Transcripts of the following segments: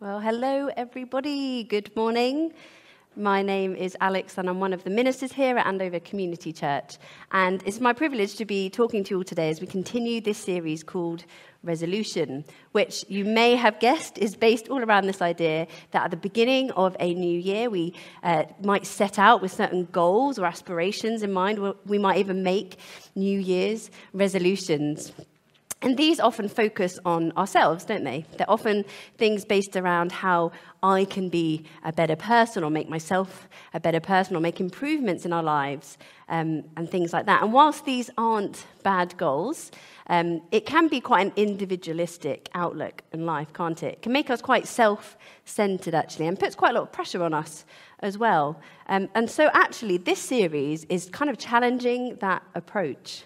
Well, hello, everybody. Good morning. My name is Alex, and I'm one of the ministers here at Andover Community Church. And it's my privilege to be talking to you all today as we continue this series called Resolution, which you may have guessed is based all around this idea that at the beginning of a new year, we uh, might set out with certain goals or aspirations in mind. We might even make New Year's resolutions. And these often focus on ourselves, don't they? They're often things based around how I can be a better person or make myself a better person or make improvements in our lives um, and things like that. And whilst these aren't bad goals, um, it can be quite an individualistic outlook in life, can't it? It can make us quite self centered, actually, and puts quite a lot of pressure on us as well. Um, and so, actually, this series is kind of challenging that approach.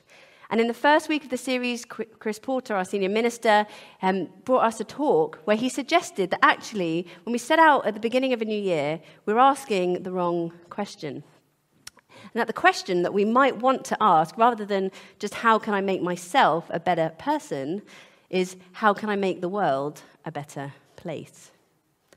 And in the first week of the series, Chris Porter, our senior minister, um, brought us a talk where he suggested that actually, when we set out at the beginning of a new year, we're asking the wrong question. And that the question that we might want to ask, rather than just how can I make myself a better person, is how can I make the world a better place?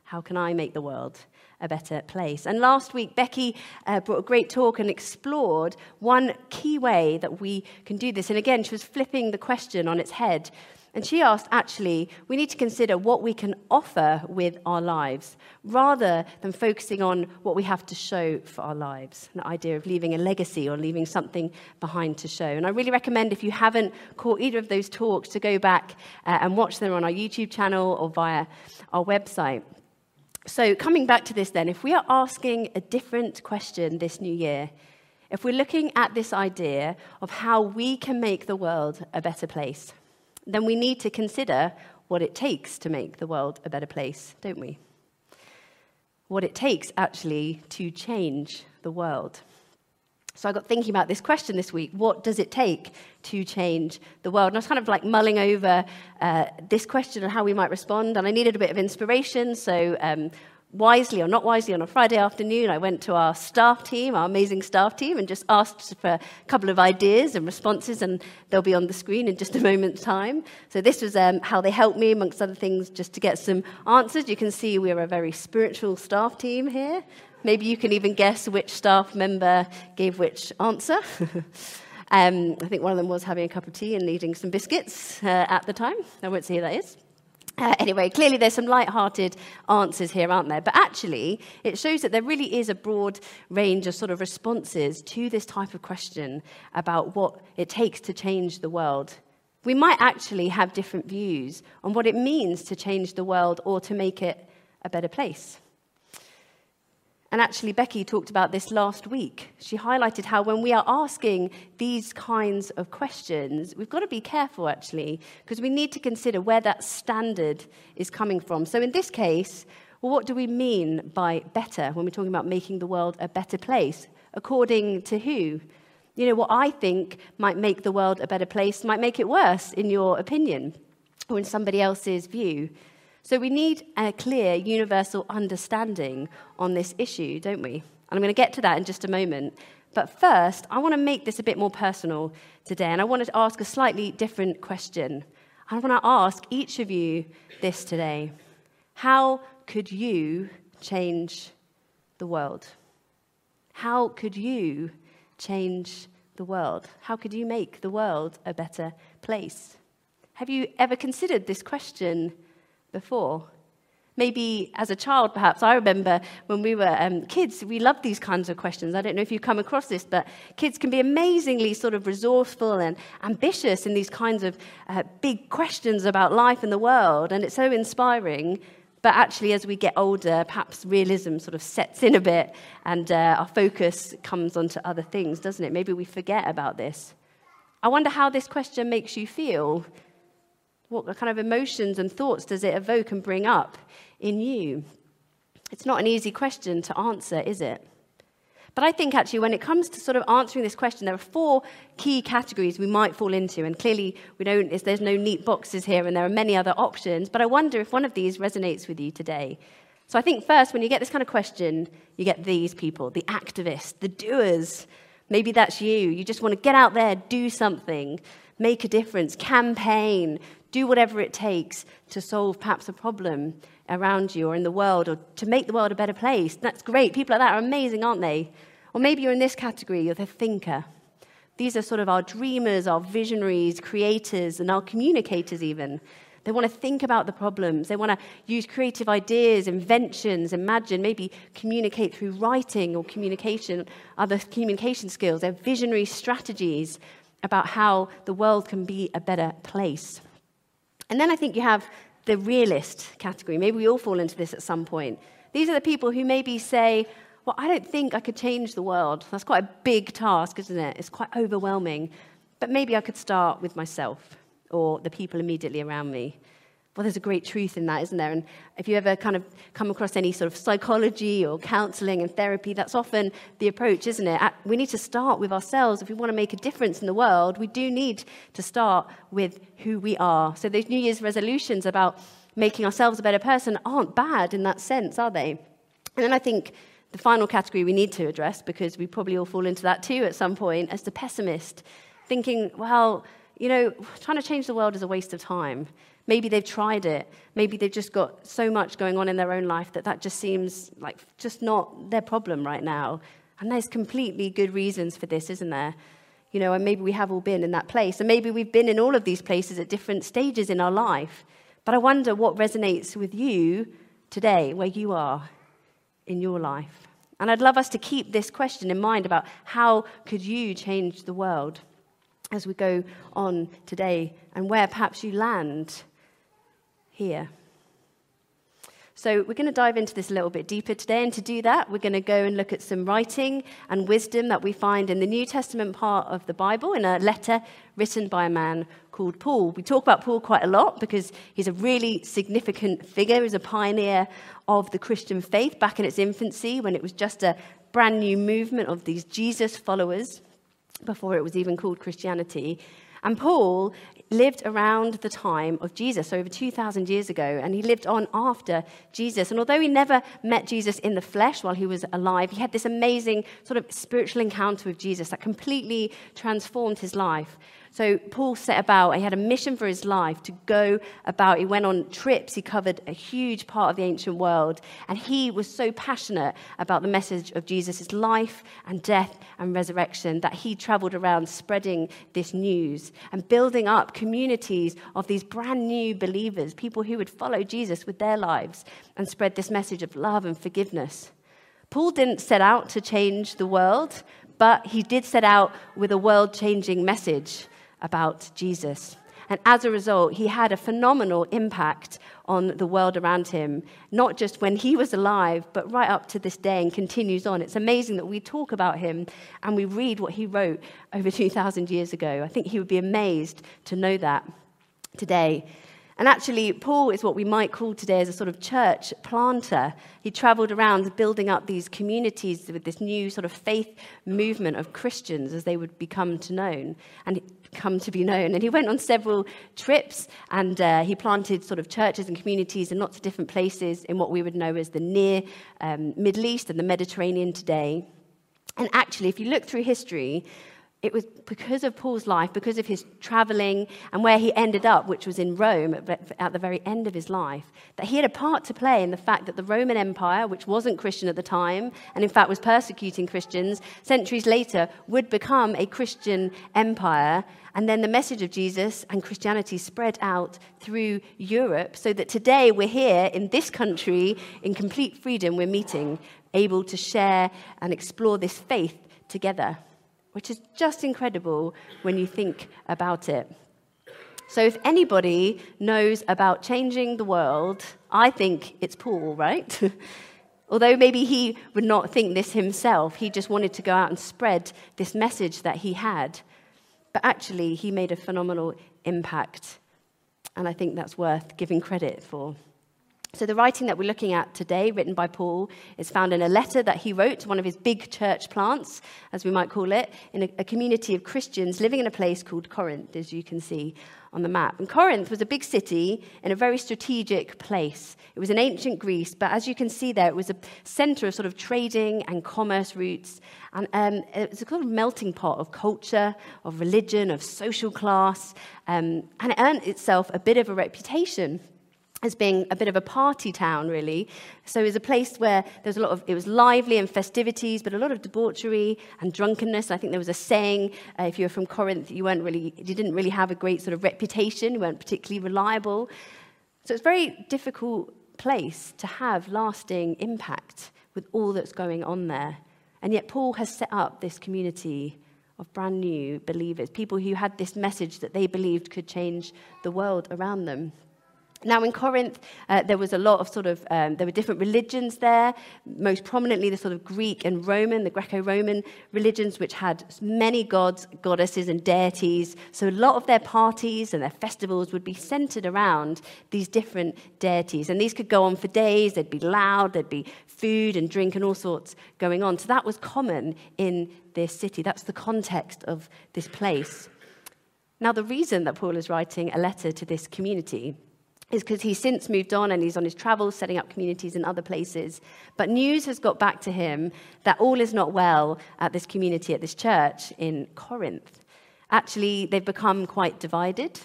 How can I make the world a better place. And last week, Becky uh, brought a great talk and explored one key way that we can do this. And again, she was flipping the question on its head. And she asked, actually, we need to consider what we can offer with our lives rather than focusing on what we have to show for our lives. The idea of leaving a legacy or leaving something behind to show. And I really recommend, if you haven't caught either of those talks, to go back uh, and watch them on our YouTube channel or via our website. So, coming back to this, then, if we are asking a different question this new year, if we're looking at this idea of how we can make the world a better place, then we need to consider what it takes to make the world a better place, don't we? What it takes actually to change the world. So I got thinking about this question this week what does it take to change the world? And I was kind of like mulling over uh, this question and how we might respond, and I needed a bit of inspiration. So, um, wisely or not wisely, on a Friday afternoon, I went to our staff team, our amazing staff team, and just asked for a couple of ideas and responses, and they'll be on the screen in just a moment's time. So, this was um, how they helped me, amongst other things, just to get some answers. You can see we're a very spiritual staff team here. Maybe you can even guess which staff member gave which answer. um, I think one of them was having a cup of tea and eating some biscuits uh, at the time. I won't say who that is. Uh, anyway, clearly there's some light-hearted answers here, aren't there? But actually, it shows that there really is a broad range of sort of responses to this type of question about what it takes to change the world. We might actually have different views on what it means to change the world or to make it a better place. And actually, Becky talked about this last week. She highlighted how when we are asking these kinds of questions, we've got to be careful, actually, because we need to consider where that standard is coming from. So, in this case, well, what do we mean by better when we're talking about making the world a better place? According to who? You know, what I think might make the world a better place might make it worse, in your opinion, or in somebody else's view. So we need a clear universal understanding on this issue, don't we? And I'm going to get to that in just a moment. But first, I want to make this a bit more personal today, and I want to ask a slightly different question. I want to ask each of you this today How could you change the world? How could you change the world? How could you make the world a better place? Have you ever considered this question before. Maybe as a child, perhaps. I remember when we were um, kids, we loved these kinds of questions. I don't know if you've come across this, but kids can be amazingly sort of resourceful and ambitious in these kinds of uh, big questions about life and the world. And it's so inspiring. But actually, as we get older, perhaps realism sort of sets in a bit and uh, our focus comes onto other things, doesn't it? Maybe we forget about this. I wonder how this question makes you feel what kind of emotions and thoughts does it evoke and bring up in you? It's not an easy question to answer, is it? But I think actually, when it comes to sort of answering this question, there are four key categories we might fall into. And clearly, we don't, there's no neat boxes here, and there are many other options. But I wonder if one of these resonates with you today. So I think first, when you get this kind of question, you get these people the activists, the doers. Maybe that's you. You just want to get out there, do something make a difference, campaign, Do whatever it takes to solve perhaps a problem around you or in the world or to make the world a better place. That's great. People like that are amazing, aren't they? Or maybe you're in this category, you're the thinker. These are sort of our dreamers, our visionaries, creators, and our communicators, even. They want to think about the problems. They want to use creative ideas, inventions, imagine, maybe communicate through writing or communication, other communication skills. They're visionary strategies about how the world can be a better place. And then I think you have the realist category. Maybe we all fall into this at some point. These are the people who maybe say, Well, I don't think I could change the world. That's quite a big task, isn't it? It's quite overwhelming. But maybe I could start with myself or the people immediately around me. Well, there's a great truth in that, isn't there? And if you ever kind of come across any sort of psychology or counseling and therapy, that's often the approach, isn't it? We need to start with ourselves. If we want to make a difference in the world, we do need to start with who we are. So those New Year's resolutions about making ourselves a better person aren't bad in that sense, are they? And then I think the final category we need to address, because we probably all fall into that too at some point, as the pessimist, thinking, well, you know, trying to change the world is a waste of time. Maybe they've tried it. Maybe they've just got so much going on in their own life that that just seems like just not their problem right now. And there's completely good reasons for this, isn't there? You know, and maybe we have all been in that place. And maybe we've been in all of these places at different stages in our life. But I wonder what resonates with you today, where you are in your life. And I'd love us to keep this question in mind about how could you change the world as we go on today and where perhaps you land here. So, we're going to dive into this a little bit deeper today. And to do that, we're going to go and look at some writing and wisdom that we find in the New Testament part of the Bible in a letter written by a man called Paul. We talk about Paul quite a lot because he's a really significant figure. He's a pioneer of the Christian faith back in its infancy when it was just a brand new movement of these Jesus followers before it was even called Christianity. And Paul lived around the time of Jesus, so over 2,000 years ago, and he lived on after Jesus. And although he never met Jesus in the flesh while he was alive, he had this amazing sort of spiritual encounter with Jesus that completely transformed his life. So Paul set about, he had a mission for his life to go about. He went on trips, he covered a huge part of the ancient world, and he was so passionate about the message of Jesus' life and death and resurrection that he traveled around spreading this news and building up communities of these brand new believers, people who would follow Jesus with their lives and spread this message of love and forgiveness. Paul didn't set out to change the world, but he did set out with a world changing message about Jesus. And as a result, he had a phenomenal impact on the world around him, not just when he was alive, but right up to this day and continues on. It's amazing that we talk about him and we read what he wrote over 2,000 years ago. I think he would be amazed to know that today. And actually, Paul is what we might call today as a sort of church planter. He traveled around building up these communities with this new sort of faith movement of Christians as they would become to known and come to be known. And he went on several trips and uh, he planted sort of churches and communities in lots of different places in what we would know as the near um, Middle East and the Mediterranean today. And actually, if you look through history, it was because of Paul's life, because of his traveling and where he ended up, which was in Rome at the very end of his life, that he had a part to play in the fact that the Roman Empire, which wasn't Christian at the time, and in fact was persecuting Christians, centuries later would become a Christian empire. And then the message of Jesus and Christianity spread out through Europe so that today we're here in this country in complete freedom, we're meeting, able to share and explore this faith together which is just incredible when you think about it. So, if anybody knows about changing the world, I think it's Paul, right? Although maybe he would not think this himself, he just wanted to go out and spread this message that he had. But actually, he made a phenomenal impact. And I think that's worth giving credit for. So, the writing that we're looking at today, written by Paul, is found in a letter that he wrote to one of his big church plants, as we might call it, in a, a community of Christians living in a place called Corinth, as you can see on the map. And Corinth was a big city in a very strategic place. It was in ancient Greece, but as you can see there, it was a center of sort of trading and commerce routes. And um, it was a kind of melting pot of culture, of religion, of social class. Um, and it earned itself a bit of a reputation as being a bit of a party town, really. So it was a place where there was a lot of, it was lively and festivities, but a lot of debauchery and drunkenness. I think there was a saying, uh, if you were from Corinth, you weren't really, you didn't really have a great sort of reputation, you weren't particularly reliable. So it's a very difficult place to have lasting impact with all that's going on there. And yet Paul has set up this community of brand new believers, people who had this message that they believed could change the world around them. Now, in Corinth, uh, there was a lot of sort of, um, there were different religions there, most prominently the sort of Greek and Roman, the Greco Roman religions, which had many gods, goddesses, and deities. So, a lot of their parties and their festivals would be centered around these different deities. And these could go on for days, they'd be loud, there'd be food and drink and all sorts going on. So, that was common in this city. That's the context of this place. Now, the reason that Paul is writing a letter to this community is because he's since moved on and he's on his travels setting up communities in other places. But news has got back to him that all is not well at this community, at this church in Corinth. Actually, they've become quite divided.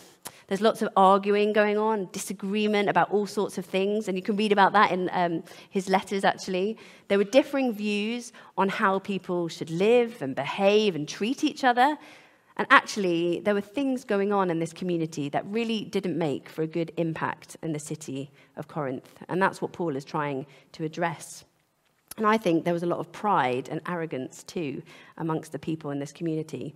There's lots of arguing going on, disagreement about all sorts of things, and you can read about that in um, his letters, actually. There were differing views on how people should live and behave and treat each other. And actually, there were things going on in this community that really didn't make for a good impact in the city of Corinth. And that's what Paul is trying to address. And I think there was a lot of pride and arrogance too amongst the people in this community.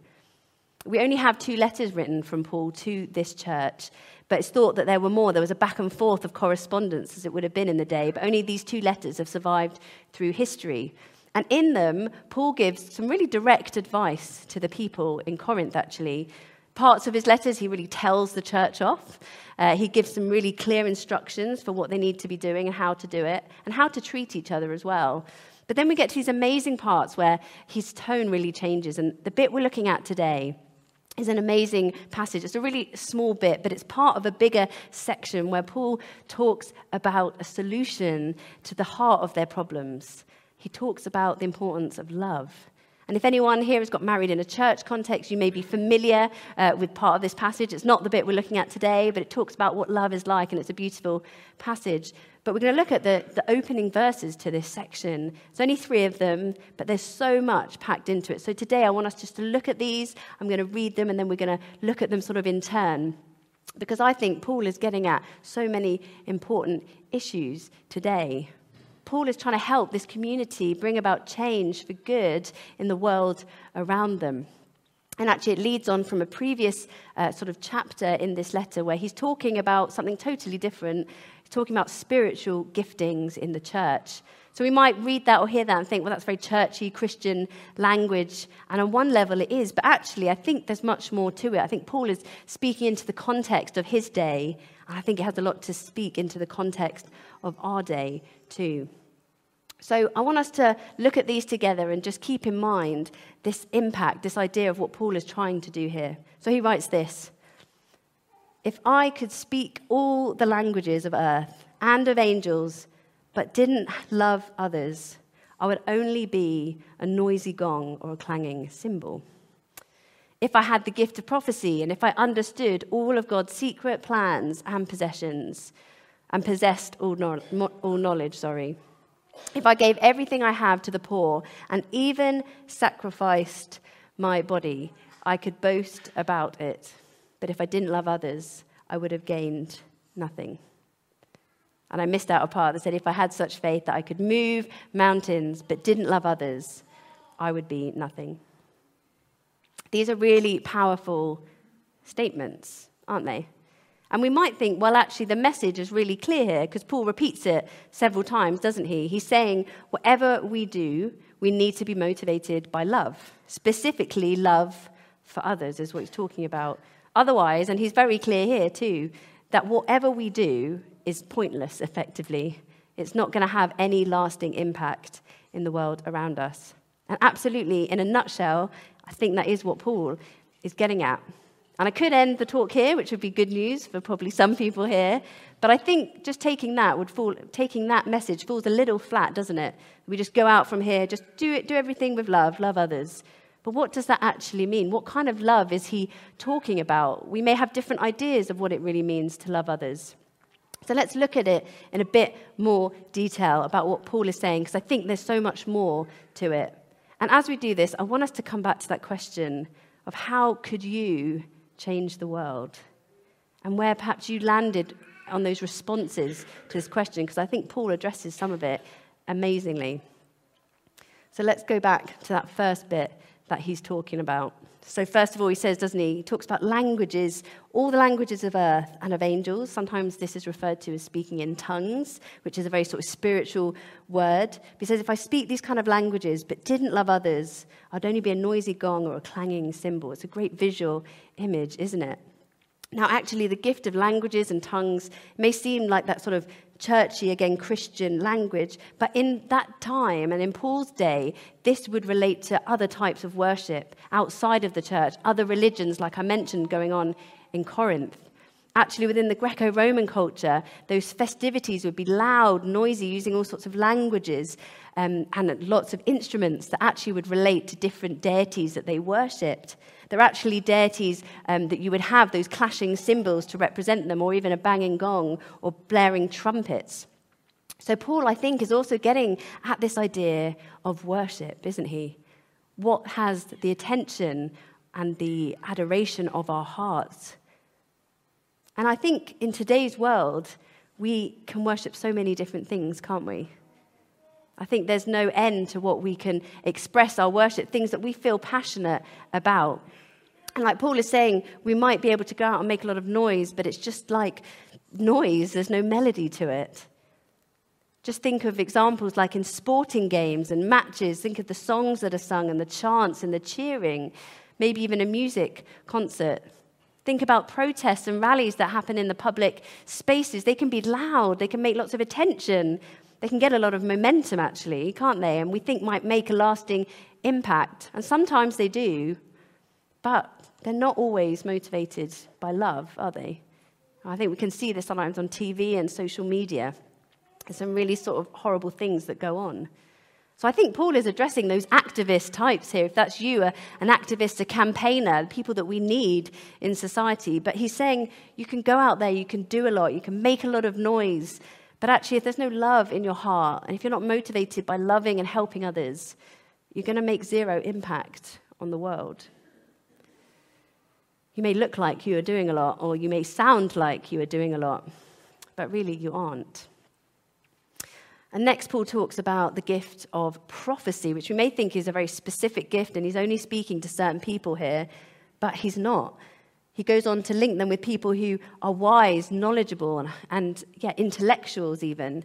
We only have two letters written from Paul to this church, but it's thought that there were more. There was a back and forth of correspondence, as it would have been in the day, but only these two letters have survived through history. And in them, Paul gives some really direct advice to the people in Corinth, actually. Parts of his letters, he really tells the church off. Uh, he gives some really clear instructions for what they need to be doing and how to do it, and how to treat each other as well. But then we get to these amazing parts where his tone really changes. And the bit we're looking at today is an amazing passage. It's a really small bit, but it's part of a bigger section where Paul talks about a solution to the heart of their problems he talks about the importance of love. And if anyone here has got married in a church context, you may be familiar uh, with part of this passage. It's not the bit we're looking at today, but it talks about what love is like, and it's a beautiful passage. But we're going to look at the, the opening verses to this section. There's only three of them, but there's so much packed into it. So today I want us just to look at these. I'm going to read them, and then we're going to look at them sort of in turn. Because I think Paul is getting at so many important issues today. Paul is trying to help this community bring about change for good in the world around them. And actually, it leads on from a previous uh, sort of chapter in this letter where he's talking about something totally different. He's talking about spiritual giftings in the church. So we might read that or hear that and think, well, that's very churchy, Christian language. And on one level, it is. But actually, I think there's much more to it. I think Paul is speaking into the context of his day. And I think it has a lot to speak into the context of our day too. So I want us to look at these together and just keep in mind this impact, this idea of what Paul is trying to do here. So he writes this If I could speak all the languages of earth and of angels, but didn't love others, I would only be a noisy gong or a clanging cymbal. If I had the gift of prophecy and if I understood all of God's secret plans and possessions, and possessed all, all knowledge, sorry. If I gave everything I have to the poor and even sacrificed my body, I could boast about it. But if I didn't love others, I would have gained nothing. And I missed out a part that said if I had such faith that I could move mountains but didn't love others, I would be nothing. These are really powerful statements, aren't they? And we might think, well, actually, the message is really clear here because Paul repeats it several times, doesn't he? He's saying, whatever we do, we need to be motivated by love, specifically love for others, is what he's talking about. Otherwise, and he's very clear here too, that whatever we do is pointless, effectively. It's not going to have any lasting impact in the world around us. And absolutely, in a nutshell, I think that is what Paul is getting at. And I could end the talk here, which would be good news for probably some people here. But I think just taking that would fall, taking that message falls a little flat, doesn't it? We just go out from here, just do it, do everything with love, love others. But what does that actually mean? What kind of love is he talking about? We may have different ideas of what it really means to love others. So let's look at it in a bit more detail about what Paul is saying, because I think there's so much more to it. And as we do this, I want us to come back to that question of how could you change the world? And where perhaps you landed on those responses to this question, because I think Paul addresses some of it amazingly. So let's go back to that first bit that he's talking about. So, first of all, he says, doesn't he? He talks about languages, all the languages of earth and of angels. Sometimes this is referred to as speaking in tongues, which is a very sort of spiritual word. He says, if I speak these kind of languages but didn't love others, I'd only be a noisy gong or a clanging cymbal. It's a great visual image, isn't it? Now, actually, the gift of languages and tongues may seem like that sort of churchy, again, Christian language, but in that time and in Paul's day, this would relate to other types of worship outside of the church, other religions, like I mentioned, going on in Corinth. Actually, within the Greco Roman culture, those festivities would be loud, noisy, using all sorts of languages um, and lots of instruments that actually would relate to different deities that they worshipped. They're actually deities um, that you would have those clashing cymbals to represent them, or even a banging gong or blaring trumpets. So, Paul, I think, is also getting at this idea of worship, isn't he? What has the attention and the adoration of our hearts? And I think in today's world, we can worship so many different things, can't we? I think there's no end to what we can express our worship, things that we feel passionate about. And like Paul is saying, we might be able to go out and make a lot of noise, but it's just like noise, there's no melody to it. Just think of examples like in sporting games and matches. Think of the songs that are sung and the chants and the cheering, maybe even a music concert. Think about protests and rallies that happen in the public spaces. They can be loud, they can make lots of attention, they can get a lot of momentum, actually, can't they? And we think might make a lasting impact. And sometimes they do, but they're not always motivated by love, are they? I think we can see this sometimes on TV and social media. There's some really sort of horrible things that go on. So I think Paul is addressing those activist types here. If that's you, an activist, a campaigner, people that we need in society. But he's saying you can go out there, you can do a lot, you can make a lot of noise, but actually, if there's no love in your heart, and if you're not motivated by loving and helping others, you're going to make zero impact on the world. You may look like you are doing a lot, or you may sound like you are doing a lot, but really you aren't. And next, Paul talks about the gift of prophecy, which we may think is a very specific gift, and he's only speaking to certain people here, but he's not. He goes on to link them with people who are wise, knowledgeable, and, and yeah, intellectuals even.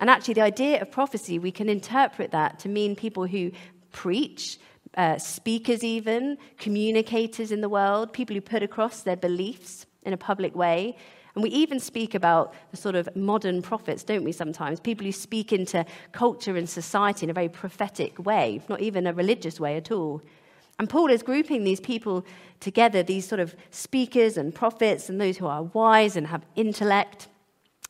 And actually, the idea of prophecy, we can interpret that to mean people who preach, uh, speakers, even, communicators in the world, people who put across their beliefs in a public way. And we even speak about the sort of modern prophets, don't we, sometimes? People who speak into culture and society in a very prophetic way, not even a religious way at all. And Paul is grouping these people together, these sort of speakers and prophets and those who are wise and have intellect.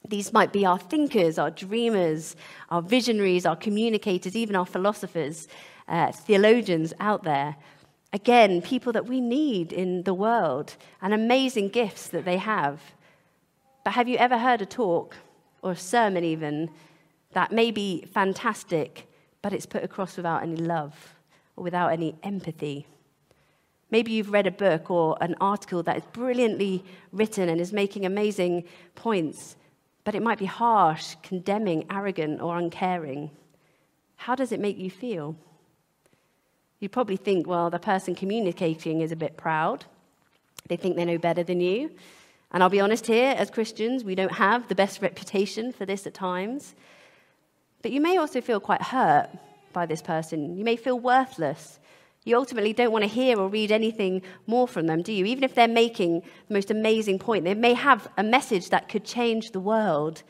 These might be our thinkers, our dreamers, our visionaries, our communicators, even our philosophers, uh, theologians out there. Again, people that we need in the world and amazing gifts that they have. But have you ever heard a talk or a sermon, even, that may be fantastic, but it's put across without any love? or without any empathy. Maybe you've read a book or an article that is brilliantly written and is making amazing points, but it might be harsh, condemning, arrogant, or uncaring. How does it make you feel? You probably think, well, the person communicating is a bit proud. They think they know better than you. And I'll be honest here, as Christians, we don't have the best reputation for this at times. But you may also feel quite hurt by this person. You may feel worthless. You ultimately don't want to hear or read anything more from them, do you? Even if they're making the most amazing point, they may have a message that could change the world.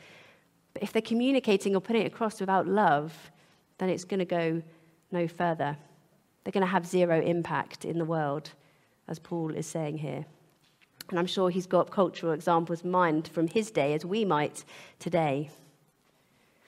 But if they're communicating or putting it across without love, then it's going to go no further. They're going to have zero impact in the world, as Paul is saying here. And I'm sure he's got cultural examples in mind from his day as we might today.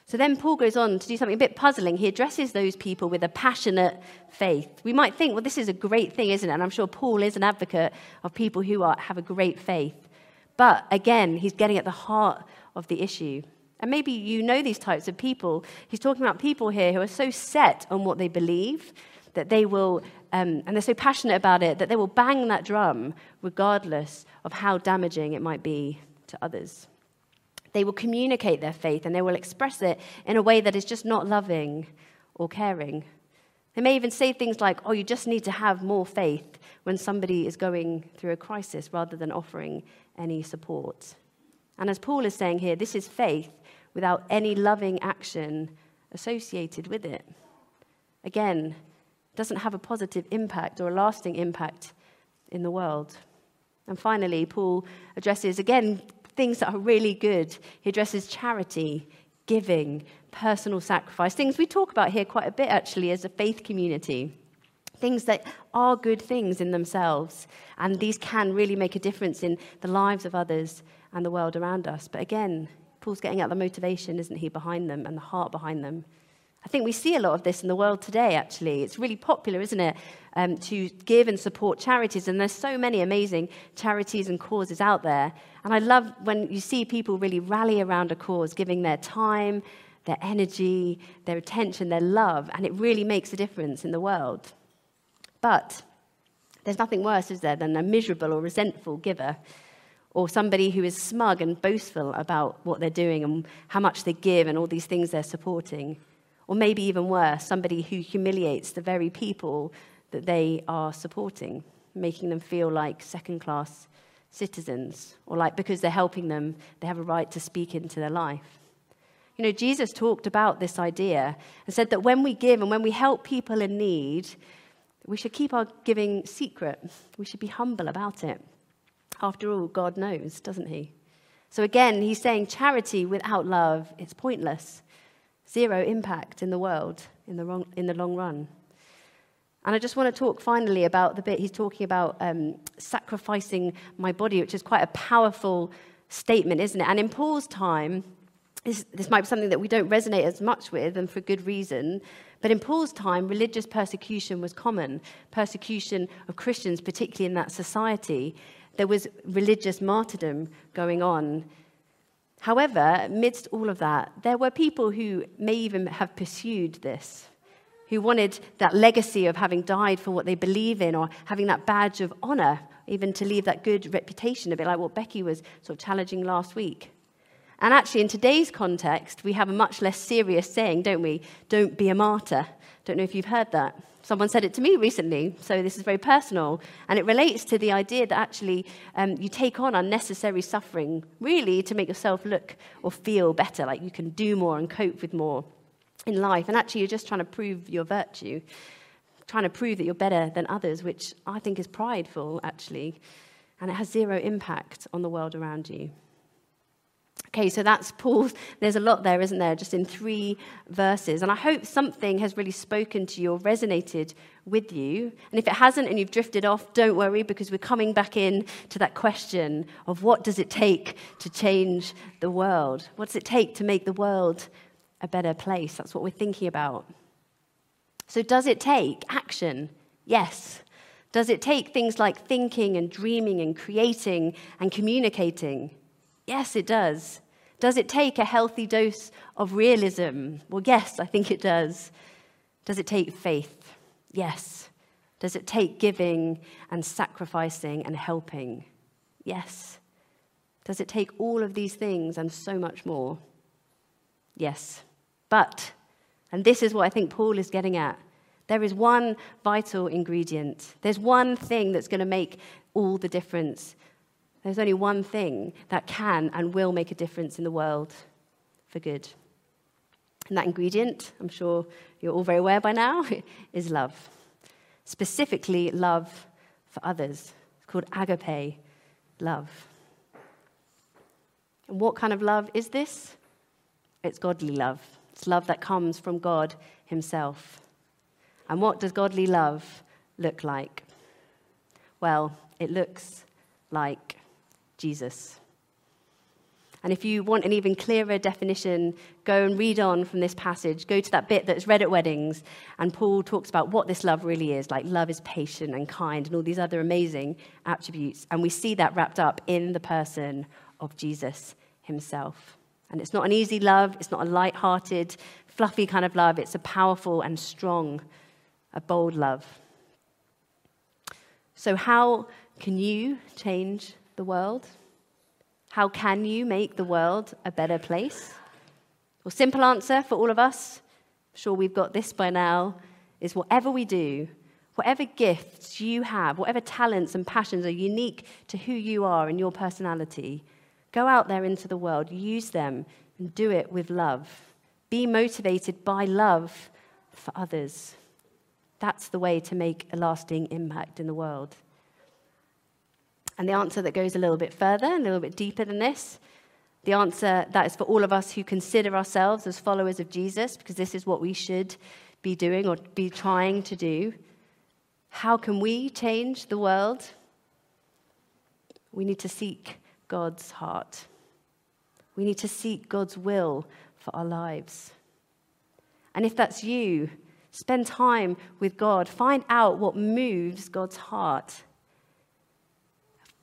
So then Paul goes on to do something a bit puzzling. He addresses those people with a passionate faith. We might think, well, this is a great thing, isn't it? And I'm sure Paul is an advocate of people who are, have a great faith. But again, he's getting at the heart of the issue. And maybe you know these types of people. He's talking about people here who are so set on what they believe that they will, um, and they're so passionate about it, that they will bang that drum regardless of how damaging it might be to others. They will communicate their faith and they will express it in a way that is just not loving or caring. They may even say things like, oh, you just need to have more faith when somebody is going through a crisis rather than offering any support. And as Paul is saying here, this is faith without any loving action associated with it. Again, doesn't have a positive impact or a lasting impact in the world. And finally, Paul addresses again things that are really good. He addresses charity, giving, personal sacrifice, things we talk about here quite a bit actually as a faith community. Things that are good things in themselves, and these can really make a difference in the lives of others and the world around us. But again, Paul's getting at the motivation, isn't he, behind them and the heart behind them. I think we see a lot of this in the world today, actually. It's really popular, isn't it, um, to give and support charities. And there's so many amazing charities and causes out there. And I love when you see people really rally around a cause, giving their time, their energy, their attention, their love, and it really makes a difference in the world. But there's nothing worse, is there, than a miserable or resentful giver or somebody who is smug and boastful about what they're doing and how much they give and all these things they're supporting. Or maybe even worse, somebody who humiliates the very people that they are supporting, making them feel like second class citizens, or like because they're helping them, they have a right to speak into their life. You know, Jesus talked about this idea and said that when we give and when we help people in need, we should keep our giving secret. We should be humble about it. After all, God knows, doesn't He? So again, He's saying charity without love, it's pointless zero impact in the world in the, wrong, in the long run. And I just want to talk finally about the bit he's talking about um, sacrificing my body, which is quite a powerful statement, isn't it? And in Paul's time, this, this might be something that we don't resonate as much with, and for good reason. But in Paul's time, religious persecution was common persecution of Christians, particularly in that society. There was religious martyrdom going on. However, amidst all of that, there were people who may even have pursued this, who wanted that legacy of having died for what they believe in or having that badge of honor, even to leave that good reputation, a bit like what Becky was sort of challenging last week. And actually, in today's context, we have a much less serious saying, don't we? Don't be a martyr. Don't know if you've heard that. Someone said it to me recently, so this is very personal. And it relates to the idea that actually um, you take on unnecessary suffering, really, to make yourself look or feel better, like you can do more and cope with more in life. And actually, you're just trying to prove your virtue, trying to prove that you're better than others, which I think is prideful, actually. And it has zero impact on the world around you. Okay, so that's Paul's. There's a lot there, isn't there? Just in three verses. And I hope something has really spoken to you or resonated with you. And if it hasn't and you've drifted off, don't worry because we're coming back in to that question of what does it take to change the world? What does it take to make the world a better place? That's what we're thinking about. So, does it take action? Yes. Does it take things like thinking and dreaming and creating and communicating? Yes, it does. Does it take a healthy dose of realism? Well, yes, I think it does. Does it take faith? Yes. Does it take giving and sacrificing and helping? Yes. Does it take all of these things and so much more? Yes. But, and this is what I think Paul is getting at, there is one vital ingredient. There's one thing that's going to make all the difference. There's only one thing that can and will make a difference in the world for good. And that ingredient, I'm sure you're all very aware by now, is love. Specifically, love for others. It's called agape love. And what kind of love is this? It's godly love. It's love that comes from God Himself. And what does godly love look like? Well, it looks like Jesus. And if you want an even clearer definition, go and read on from this passage. Go to that bit that's read at weddings, and Paul talks about what this love really is. Like, love is patient and kind, and all these other amazing attributes. And we see that wrapped up in the person of Jesus himself. And it's not an easy love, it's not a light hearted, fluffy kind of love. It's a powerful and strong, a bold love. So, how can you change the world? How can you make the world a better place? Well, simple answer for all of us, sure we've got this by now, is whatever we do, whatever gifts you have, whatever talents and passions are unique to who you are and your personality, go out there into the world, use them, and do it with love. Be motivated by love for others. That's the way to make a lasting impact in the world. And the answer that goes a little bit further, a little bit deeper than this, the answer that is for all of us who consider ourselves as followers of Jesus, because this is what we should be doing or be trying to do. How can we change the world? We need to seek God's heart. We need to seek God's will for our lives. And if that's you, spend time with God. Find out what moves God's heart.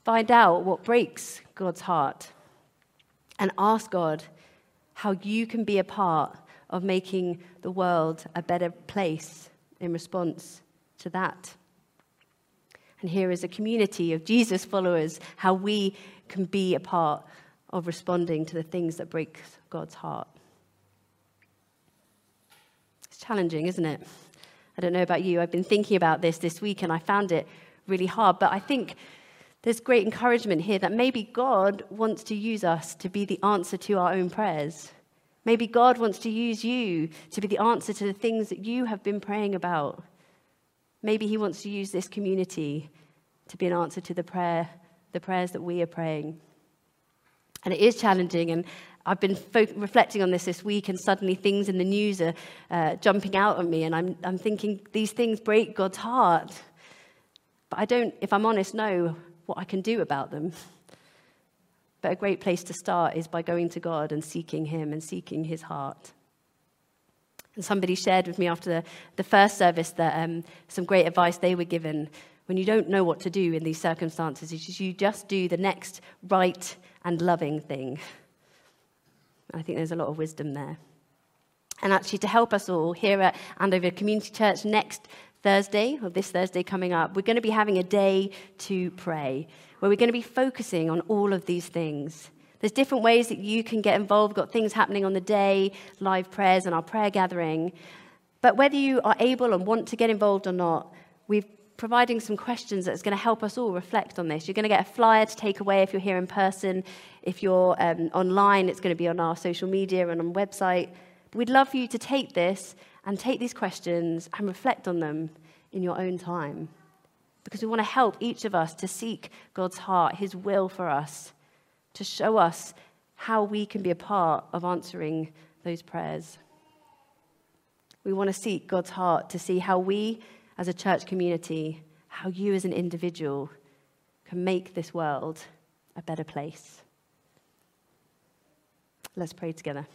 Find out what breaks God's heart and ask God how you can be a part of making the world a better place in response to that. And here is a community of Jesus followers, how we can be a part of responding to the things that break God's heart. It's challenging, isn't it? I don't know about you. I've been thinking about this this week and I found it really hard, but I think there's great encouragement here that maybe God wants to use us to be the answer to our own prayers. Maybe God wants to use you to be the answer to the things that you have been praying about. Maybe He wants to use this community to be an answer to the prayer, the prayers that we are praying. And it is challenging, and I've been fo- reflecting on this this week, and suddenly things in the news are uh, jumping out at me, and I'm, I'm thinking these things break God's heart. But I don't, if I'm honest, know what I can do about them. But a great place to start is by going to God and seeking Him and seeking His heart. And somebody shared with me after the, the first service that um, some great advice they were given when you don't know what to do in these circumstances is you just do the next right and loving thing. I think there's a lot of wisdom there. And actually, to help us all here at Andover Community Church next Thursday, or this Thursday coming up, we're going to be having a day to pray, where we're going to be focusing on all of these things. There's different ways that you can get involved. We've got things happening on the day, live prayers, and our prayer gathering. But whether you are able and want to get involved or not, we're providing some questions that's going to help us all reflect on this. You're going to get a flyer to take away if you're here in person. If you're um, online, it's going to be on our social media and on website. We'd love for you to take this and take these questions and reflect on them in your own time. Because we want to help each of us to seek God's heart, His will for us, to show us how we can be a part of answering those prayers. We want to seek God's heart to see how we, as a church community, how you as an individual, can make this world a better place. Let's pray together.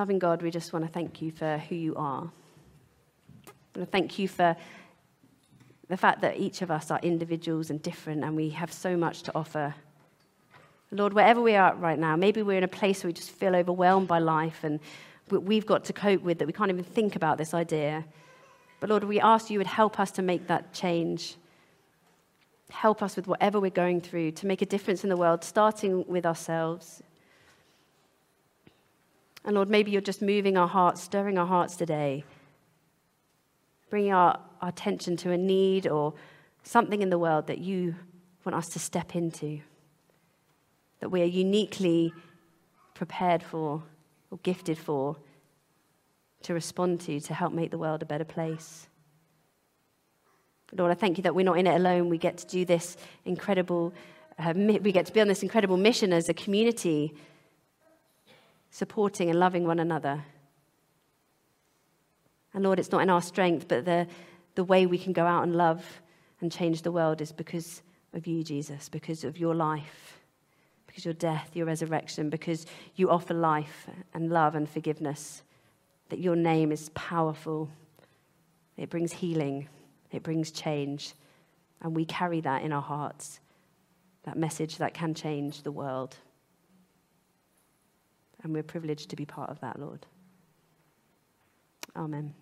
Loving God, we just want to thank you for who you are. To thank you for the fact that each of us are individuals and different, and we have so much to offer. Lord, wherever we are right now, maybe we're in a place where we just feel overwhelmed by life and we've got to cope with that we can't even think about this idea. But Lord, we ask you would help us to make that change. Help us with whatever we're going through to make a difference in the world, starting with ourselves. And Lord, maybe you're just moving our hearts, stirring our hearts today, bringing our, our attention to a need or something in the world that you want us to step into, that we are uniquely prepared for or gifted for to respond to to help make the world a better place. Lord, I thank you that we're not in it alone. We get to do this incredible, uh, we get to be on this incredible mission as a community supporting and loving one another. And Lord, it's not in our strength, but the, the way we can go out and love and change the world is because of you, Jesus, because of your life, because your death, your resurrection, because you offer life and love and forgiveness, that your name is powerful. It brings healing, it brings change, and we carry that in our hearts, that message that can change the world. And we're privileged to be part of that, Lord. Amen.